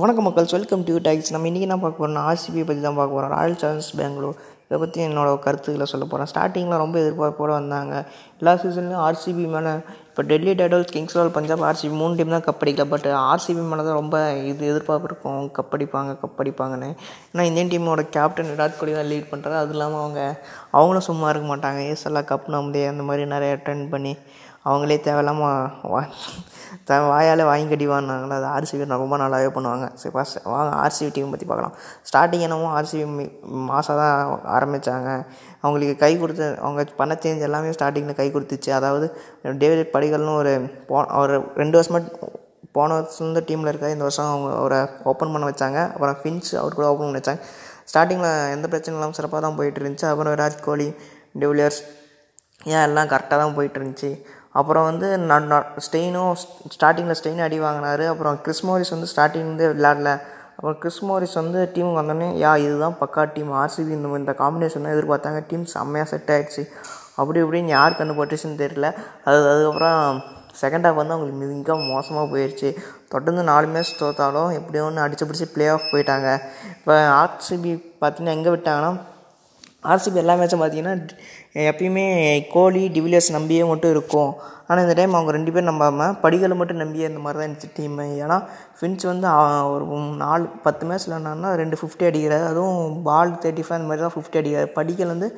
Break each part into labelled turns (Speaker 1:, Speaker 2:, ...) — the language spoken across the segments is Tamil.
Speaker 1: வணக்கம் மக்கள். வெல்கம் டு டாக்ஸ் நம்ம இன்றைக்கி என்ன பார்க்க போகிறோம்னா ஆர்சிபி பற்றி தான் பார்க்க போகிறோம் ராயல் சேலஞ்சர்ஸ் பெங்களூர் இதை பற்றி என்னோட கருத்துக்களை சொல்ல போகிறேன் ஸ்டார்டிங்கில் ரொம்ப எதிர்பார்ப்போடு வந்தாங்க. எல்லா சீசன்லையும் ஆர்சிபி மேலே இப்போ டெல்லி டேடல்ஸ் கிங்ஸ் ராயல் பஞ்சாப் ஆர்சிபி மூணு டீம் தான் கப் அடிக்கல. பட் ஆர்சிபி மேலே தான் ரொம்ப இது எதிர்பார்ப்பு இருக்கும். கப் அடிப்பாங்க கப் அடிப்பாங்கன்னு. ஏன்னா இந்தியன் டீமோட கேப்டன் விராட் கோலி தான் லீட் பண்ணுறாரு அது இல்லாமல் அவங்க அவங்களும் சும்மா இருக்க மாட்டாங்க. ஏஸ் எல்லாம் கப் நம்பி அந்த மாதிரி நிறைய அட்டன் பண்ணி அவங்களே தேவையில்லாமல் வா த வாயால் வாங்கி கட்டிவான்னாங்களா அது ஆர்சிபி ரொம்ப நல்லாவே பண்ணுவாங்க. சரி ஃபஸ்ட் வாங்க ஆர்சிபி டீம் பற்றி பார்க்கலாம். ஸ்டார்டிங் என்னமோ ஆர்சிபி மாதம் தான் ஆரம்பித்தாங்க அவங்களுக்கு கை கொடுத்த அவங்க பண்ண சேஞ்ச் எல்லாமே ஸ்டார்டிங்கில் கை கொடுத்துச்சு. அதாவது டேவிட் படிகள்னு ஒரு போ ஒரு ரெண்டு வருஷமாக போன வருஷம் இந்த டீமில் இருக்க இந்த வருஷம் அவங்க அவரை ஓப்பன் பண்ண வச்சாங்க. அப்புறம் ஃபின்ச் அவர் கூட ஓப்பன் பண்ண வச்சாங்க. ஸ்டார்டிங்கில் எந்த பிரச்சனையும் இல்லாமல் சிறப்பாக தான் போயிட்டு இருந்துச்சு. அப்புறம் விராட் கோலி டிவிலியர்ஸ் ஏன் எல்லாம் கரெக்டாக தான் போயிட்டு இருந்துச்சு. அப்புறம் வந்து நான் ஸ்டெயினும் ஸ்டார்டிங்கில் ஸ்டெயின் அடி வாங்கினார். அப்புறம் கிறிஸ்மோரிஸ் வந்து ஸ்டார்டிங்லேருந்து விளாடல அப்புறம் கிறிஸ்மோரிஸ் வந்து டீமுக்கு வந்தோடனே யா இதுதான் பக்கா டீம் ஆர்சிபி இந்த இந்த காம்பினேஷன் தான் எதிர்பார்த்தாங்க. டீம் செம்மையாக செட் ஆகிடுச்சு அப்படி இப்படின்னு யார் கண்டு பட்டுச்சுன்னு தெரியல. அது அதுக்கப்புறம் செகண்ட் ஹாஃப் வந்து அவங்களுக்கு மிக மோசமாக போயிடுச்சு தொடர்ந்து நாலு மேட்ச் தோத்தாலும் எப்படியோ ஒன்று அடிச்சு பிடிச்சி ப்ளே ஆஃப் போயிட்டாங்க. இப்போ ஆர்சிபி பார்த்தீங்கன்னா எங்கே விட்டாங்கன்னா ஆர்சிபி எல்லா மேட்சும் பார்த்தீங்கன்னா எப்பயுமே கோலி டிவிலியர்ஸ் நம்பியே மட்டும் இருக்கும். ஆனால் இந்த டைம் அவங்க ரெண்டு பேரும் நம்பாமல் படிகளை மட்டும் நம்பியே இந்த மாதிரி தான் இருந்துச்சு டீம் ஏன்னா ஃபின்ச் வந்து ஒரு நாலு பத்து மேட்ச் விளாட்னா ரெண்டு ஃபிஃப்டி அடிக்கிறாரு. அதுவும் பால் தேர்ட்டி ஃபைவ் அந்த மாதிரி தான் ஃபிஃப்டி அடிக்கிறார். படிக்கல் வந்து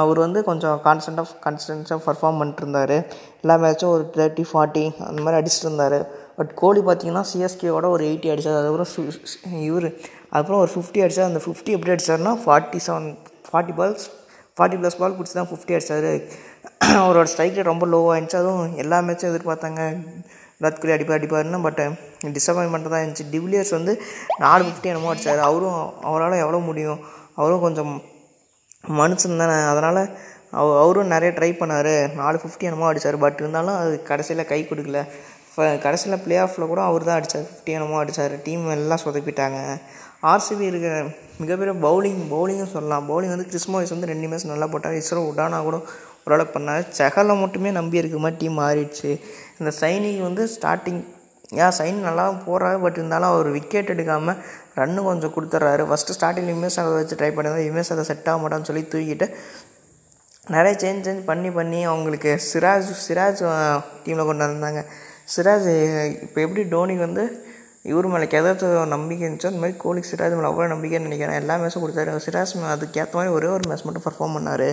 Speaker 1: அவர் வந்து கொஞ்சம் கான்ஸ்டண்ட்டாக கான்ஸ்டன்ஸாக பர்ஃபார்ம் பண்ணிட்டு இருந்தார். எல்லா மேட்சும் ஒரு தேர்ட்டி ஃபார்ட்டி அந்த மாதிரி அடிச்சுட்டு இருந்தார். பட் கோலி பார்த்தீங்கன்னா சிஎஸ்கேவோட ஒரு எயிட்டி அடித்தார் அதுக்கப்புறம் இவர் அதுக்கப்புறம் ஒரு ஃபிஃப்டி அடித்தார் அந்த ஃபிஃப்டி எப்படி அடித்தார்னா forty seven forty balls forty plus ball பிடிச்சி தான் ஃபிஃப்டி அடித்தார் அவரோட ஸ்ட்ரைக் ரேட் ரொம்ப லோவாக இருந்துச்சு. அதுவும் எல்லா மேட்சும் எதிர்பார்த்தாங்க. விராட் கோலி அடிப்பார் அடிப்பாருன்னு பட் டிசப்பாயின்மெண்ட் தான் இருந்துச்சு. டிவிலியர்ஸ் வந்து நாலு ஃபிஃப்டி என்னமோ அடித்தார் அவரும் அவரால் எவ்வளோ முடியும்? அவரும் கொஞ்சம் மனுஷன் தானே. அதனால் அவ அவரும் நிறைய ட்ரை பண்ணார். நாலு ஃபிஃப்டி என்னமோ அடித்தார் பட் இருந்தாலும் அது கடைசியில் கை கொடுக்கல. கடைசியில் பிளே ஆஃபில் கூட அவர் தான் அடித்தார் ஃபிஃப்டி என்னமோ அடித்தார் டீம் எல்லாம் சொதப்பிட்டாங்க. ஆர்சிபி இருக்கிற மிகப்பெரிய பவுலிங் பவுலிங்கும் சொல்லலாம். பவுலிங் வந்து கிறிஸ்மோஸ் வந்து ரெண்டு மேட்ச் நல்லா போட்டார். இஸ்ரோ உடானா கூட ஓரளவுக்கு பண்ணார். செகலை மட்டுமே நம்பி இருக்க மாதிரி டீம் மாறிடுச்சு. இந்த சைனிக்கு வந்து ஸ்டார்டிங் ஏன் சைன் நல்லா போகிறாரு பட் இருந்தாலும் அவர் விக்கெட் எடுக்காமல் ரன்னு கொஞ்சம் கொடுத்துட்றாரு ஃபஸ்ட்டு ஸ்டார்டிங் இமேஸ் அதை வச்சு ட்ரை பண்ணியிருந்தா இமேஸ் அதை செட் ஆக மாட்டான்னு சொல்லி தூக்கிட்டு நிறைய சேஞ்ச் சேஞ்ச் பண்ணி பண்ணி அவங்களுக்கு சிராஜ் சிராஜ் டீமில் கொண்டு வந்தாங்க. சிராஜ் இப்போ எப்படி டோனிக்கு வந்து இவர் மேலே எதாச்சும் நம்பிக்கை இருந்துச்சோ அந்த மாதிரி கோலிக்கு சிராஜ் மேலே அவ்வளோ நம்பிக்கைன்னு நினைக்கிறேன். எல்லா மேட்சும் கொடுத்தாரு. சிராஜ் அதுக்கேற்ற மாதிரி ஒரே ஒரு மேட்ச் மட்டும் பர்ஃபார்ம் பண்ணார்.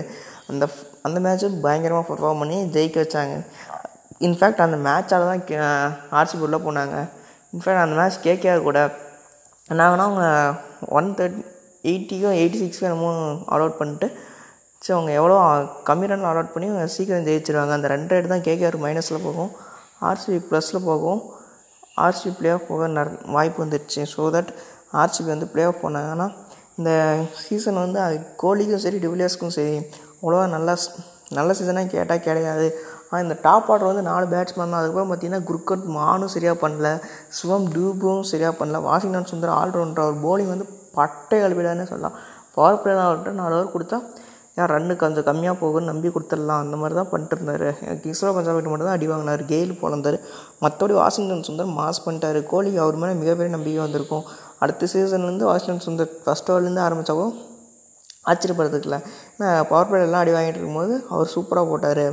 Speaker 1: அந்த அந்த மேட்ச்சும் பயங்கரமாக பர்ஃபார்ம் பண்ணி ஜெயிக்க வச்சாங்க. இன்ஃபேக்ட் அந்த மேட்சால் தான் ஆர்சிபி உள்ளே போனாங்க. இன்ஃபேக்ட் அந்த மேட்ச் கேகேஆர் கூட. என்னாங்கன்னா அவங்க ஒன் தேர்ட்டி எயிட்டிக்கோ எயிட்டி சிக்ஸ்க்கோ என்னமோ ஆல் அவுட் பண்ணிட்டு சரி அவங்க எவ்வளோ கம்மி ரன் ஆல் அவுட் பண்ணி சீக்கிரம் ஜெயிச்சிருவாங்க. அந்த ரன் ரேட் தான் கேகேஆர் மைனஸில் போகும். ஆர்சிபி ப்ளஸில் போகும் ஆர்சிபி ப்ளே ஆஃப் போக நட வாய்ப்பு வந்துடுச்சு. ஸோ தட் ஆர்சிபி வந்து ப்ளே ஆஃப் போனாங்கன்னா இந்த சீசன் வந்து கோலிக்கும் சரி டிவிலியர்ஸ்க்கும் சரி அவ்வளோவா நல்லா நல்ல சீசனாக கேட்டால் கிடையாது. ஆனால் இந்த டாப் ஆர்டர் வந்து நாலு பேட்ஸ்மேன் தான். அதுக்கப்புறம் பார்த்தீங்கன்னா குர்கட் மானும் சரியாக பண்ணல. சிவம் டூபும் சரியாக பண்ணல. வாஷிங்டன் சுந்தர் ஆல்ரவுண்டர் அவர் போலிங் வந்து பட்டை கழுவிடான்னு சொல்லலாம். பவர் பிளேயர் நாலு ஓவர் கொடுத்தா யார் ரன்னு கொஞ்சம் கம்மியாக போகும்னு நம்பி கொடுத்துடலாம். அந்த மாதிரி தான் பண்ணிட்டு இருந்தார். கிங்ஸ்லோ பஞ்சாப் மட்டும் தான் அடி வாங்கினார். கெயில் போலந்தார் மற்றபடி வாஷிங்டன் சுந்தர் மாஸ் பண்ணிட்டார். கோலி அவர் மேலே மிகப்பெரிய நம்பிக்கை வந்திருக்கும். அடுத்த சீசன்லேருந்து வாஷிங்டன் சுந்தர் ஃபஸ்ட் ஓவர்லேருந்து ஆரம்பித்தாவோ ஆச்சரியப்படுறதுக்குல ஏன்னா பவர் பிளேலாம் எல்லாம் அடி வாங்கிட்டு இருக்கும்போது அவர் சூப்பராக போட்டார்.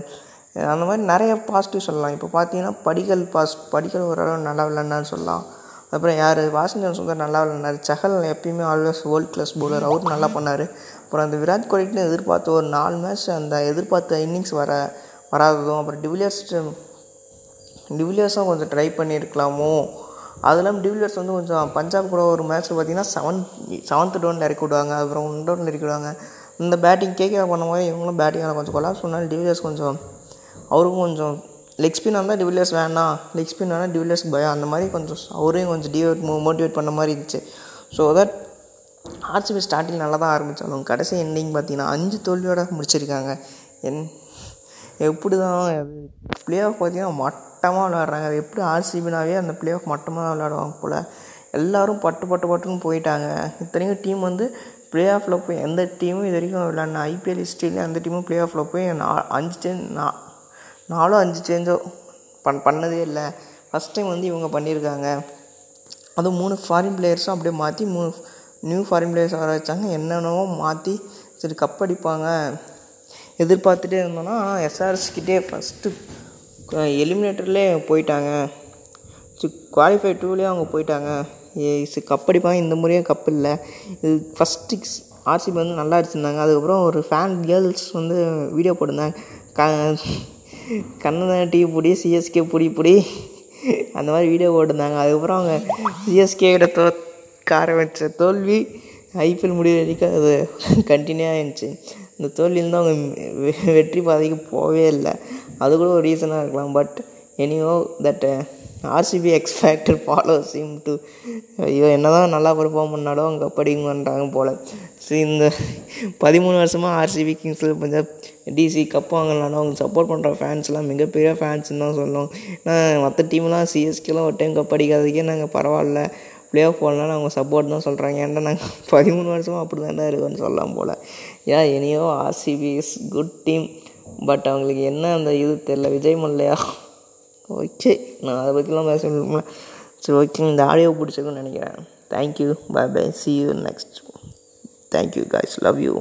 Speaker 1: அந்த மாதிரி நிறைய பாசிட்டிவ் சொல்லலாம். இப்போ பார்த்தீங்கன்னா படிகள் பாஸ் படிகள் ஓரளவு நல்லா விளாண்டான்னு சொல்லலாம். அப்புறம் யார்? வாஷிங்டன் சுந்தர் நல்லா விளாண்டார் சஹல் எப்பயுமே ஆல்வேஸ் வேர்ல்ட் கிளாஸ் பவுலர் அவரும் நல்லா பண்ணார். அப்புறம் அந்த விராட் கோலின்னு எதிர்பார்த்த ஒரு நாலு மேட்ச் அந்த எதிர்பார்த்த இன்னிங்ஸ் வர வராததும் அப்புறம் டிவிலியர்ஸ் டிவிலியர்ஸும் கொஞ்சம் ட்ரை பண்ணியிருக்கலாமோ? அதெல்லாம் டிவிலியர்ஸ் வந்து கொஞ்சம் பஞ்சாப் கூட ஒரு மேட்ச் பார்த்தீங்கன்னா செவன் செவன்த் டவுனில் இறக்கி விடுவாங்க. அப்புறம் ஒன் டவுனில் இறக்கி விடுவாங்க. இந்த பேட்டிங் கேட்க பண்ணும்போது இவங்களும் பேட்டிங்கில் கொஞ்சம் கொலாப்ஸ் பண்ணாலும் டிவிலியர்ஸ் கொஞ்சம் அவருக்கும் கொஞ்சம் லெக் ஸ்பின் வந்தால் டிவிலியர்ஸ் வேணாம் லெக் ஸ்பின் வேணால் டிவிலியர்ஸ் பயம். அந்த மாதிரி கொஞ்சம் அவரையும் கொஞ்சம் டிவேட் மோட்டிவேட் பண்ண மாதிரி இருந்துச்சு. ஸோ தட் ஆர்சிபி ஸ்டார்டிங் நல்லா தான் ஆரம்பித்தாலும் கடைசி எண்டிங் பார்த்தீங்கன்னா அஞ்சு தோல்வியோட முடிச்சிருக்காங்க. என் எப்படி தான் பிளே ஆஃப் பார்த்தீங்கன்னா மட்டமாக விளையாடுறாங்க. அது எப்படி ஆர்சிபினாவே அந்த பிளே ஆஃப் மட்டமாக விளையாடுவாங்க போல். எல்லோரும் பட்டு பட்டு பட்டுன்னு போயிட்டாங்க. இத்தனைக்கும் டீம் வந்து ப்ளே ஆஃபில் போய் எந்த டீமும் இது வரைக்கும் விளையாடின ஐபிஎல் ஹிஸ்ட்ரியிலே அந்த டீமும் பிளே ஆஃபில் போய் நா அஞ்சு சேஞ்ச் நா நாலும் அஞ்சு சேஞ்சோ பண் பண்ணதே இல்லை. ஃபஸ்ட் டைம் வந்து இவங்க பண்ணியிருக்காங்க. அதுவும் மூணு ஃபாரின் பிளேயர்ஸும் அப்படியே மாற்றி மூணு நியூ ஃபாரின் பிளேயர்ஸ் வர வச்சாங்க என்னென்னவோ மாற்றி சரி கப் அடிப்பாங்க. எதிர்பார்த்துட்டே இருந்தோன்னா எஸ்ஆர்எஸ்கிட்டே ஃபஸ்ட்டு எலிமினேட்டர்லேயே போயிட்டாங்க. குவாலிஃபை டூலேயே அவங்க போயிட்டாங்க. கப் அடிப்பாங்க. இந்த முறையும் கப் இல்லை. இது ஃபஸ்ட்டு ஆர்சிபி வந்து நல்லா அடிச்சிருந்தாங்க. அதுக்கப்புறம் ஒரு ஃபேன் கேர்ள்ஸ் வந்து வீடியோ போட்டிருந்தாங்க. க கண்ணன் டிவி பிடி சிஎஸ்கே பிடி பிடி. அந்த மாதிரி வீடியோ போட்டிருந்தாங்க. அதுக்கப்புறம் அவங்க சிஎஸ்கேயோட தோ கார தோல்வி ஐபிஎல் முடிவு வரைக்கும் அது கண்டினியூ இருந்துச்சு இந்த தோல்வியிலேருந்து அவங்க வெ- வெற்றி பாதைக்கு போகவே இல்லை. அது கூட ஒரு ரீசனாக இருக்கலாம். But anyway that RCB x factor follow follows him to ஐயோ என்ன தான் நல்லா பெர்ஃபார்ம் பண்ணாலும் அவங்க படிங்க பண்ணுறாங்க போல். ஸோ இந்த பதிமூணு வருஷமாக ஆர்சிபி கிங்ஸில் பஞ்சாப் டிசி கப் வாங்கலாம்னா அவங்க சப்போர்ட் பண்ணுற ஃபேன்ஸ்லாம் மிகப்பெரிய ஃபேன்ஸ்னு தான் சொல்லணும் ஏன்னா மற்ற டீம்லாம் சிஎஸ்கேலாம் ஒரு டைம் கப் அடிக்காததுக்கே நாங்கள் பரவாயில்ல. ப்ளே ஆஃப் போடலாம் அவங்க சப்போர்ட் தான் சொல்கிறாங்க ஏன்டா நாங்கள் பதிமூணு வருஷமாக அப்படி தான் இருக்குன்னு சொல்லலாம் போல். ஏன் anyway RCB is good team but அவங்களுக்கு என்ன அந்த இது தெரில விஜய் மல்லையா? ஓகே நான் அதை பற்றிலாம் பேச விரும்பல. சரி ஓகே இந்த ஆடியோ பிடிச்சிருக்குன்னு நினைக்கிறேன். Thank you bye bye see you next thank you guys love you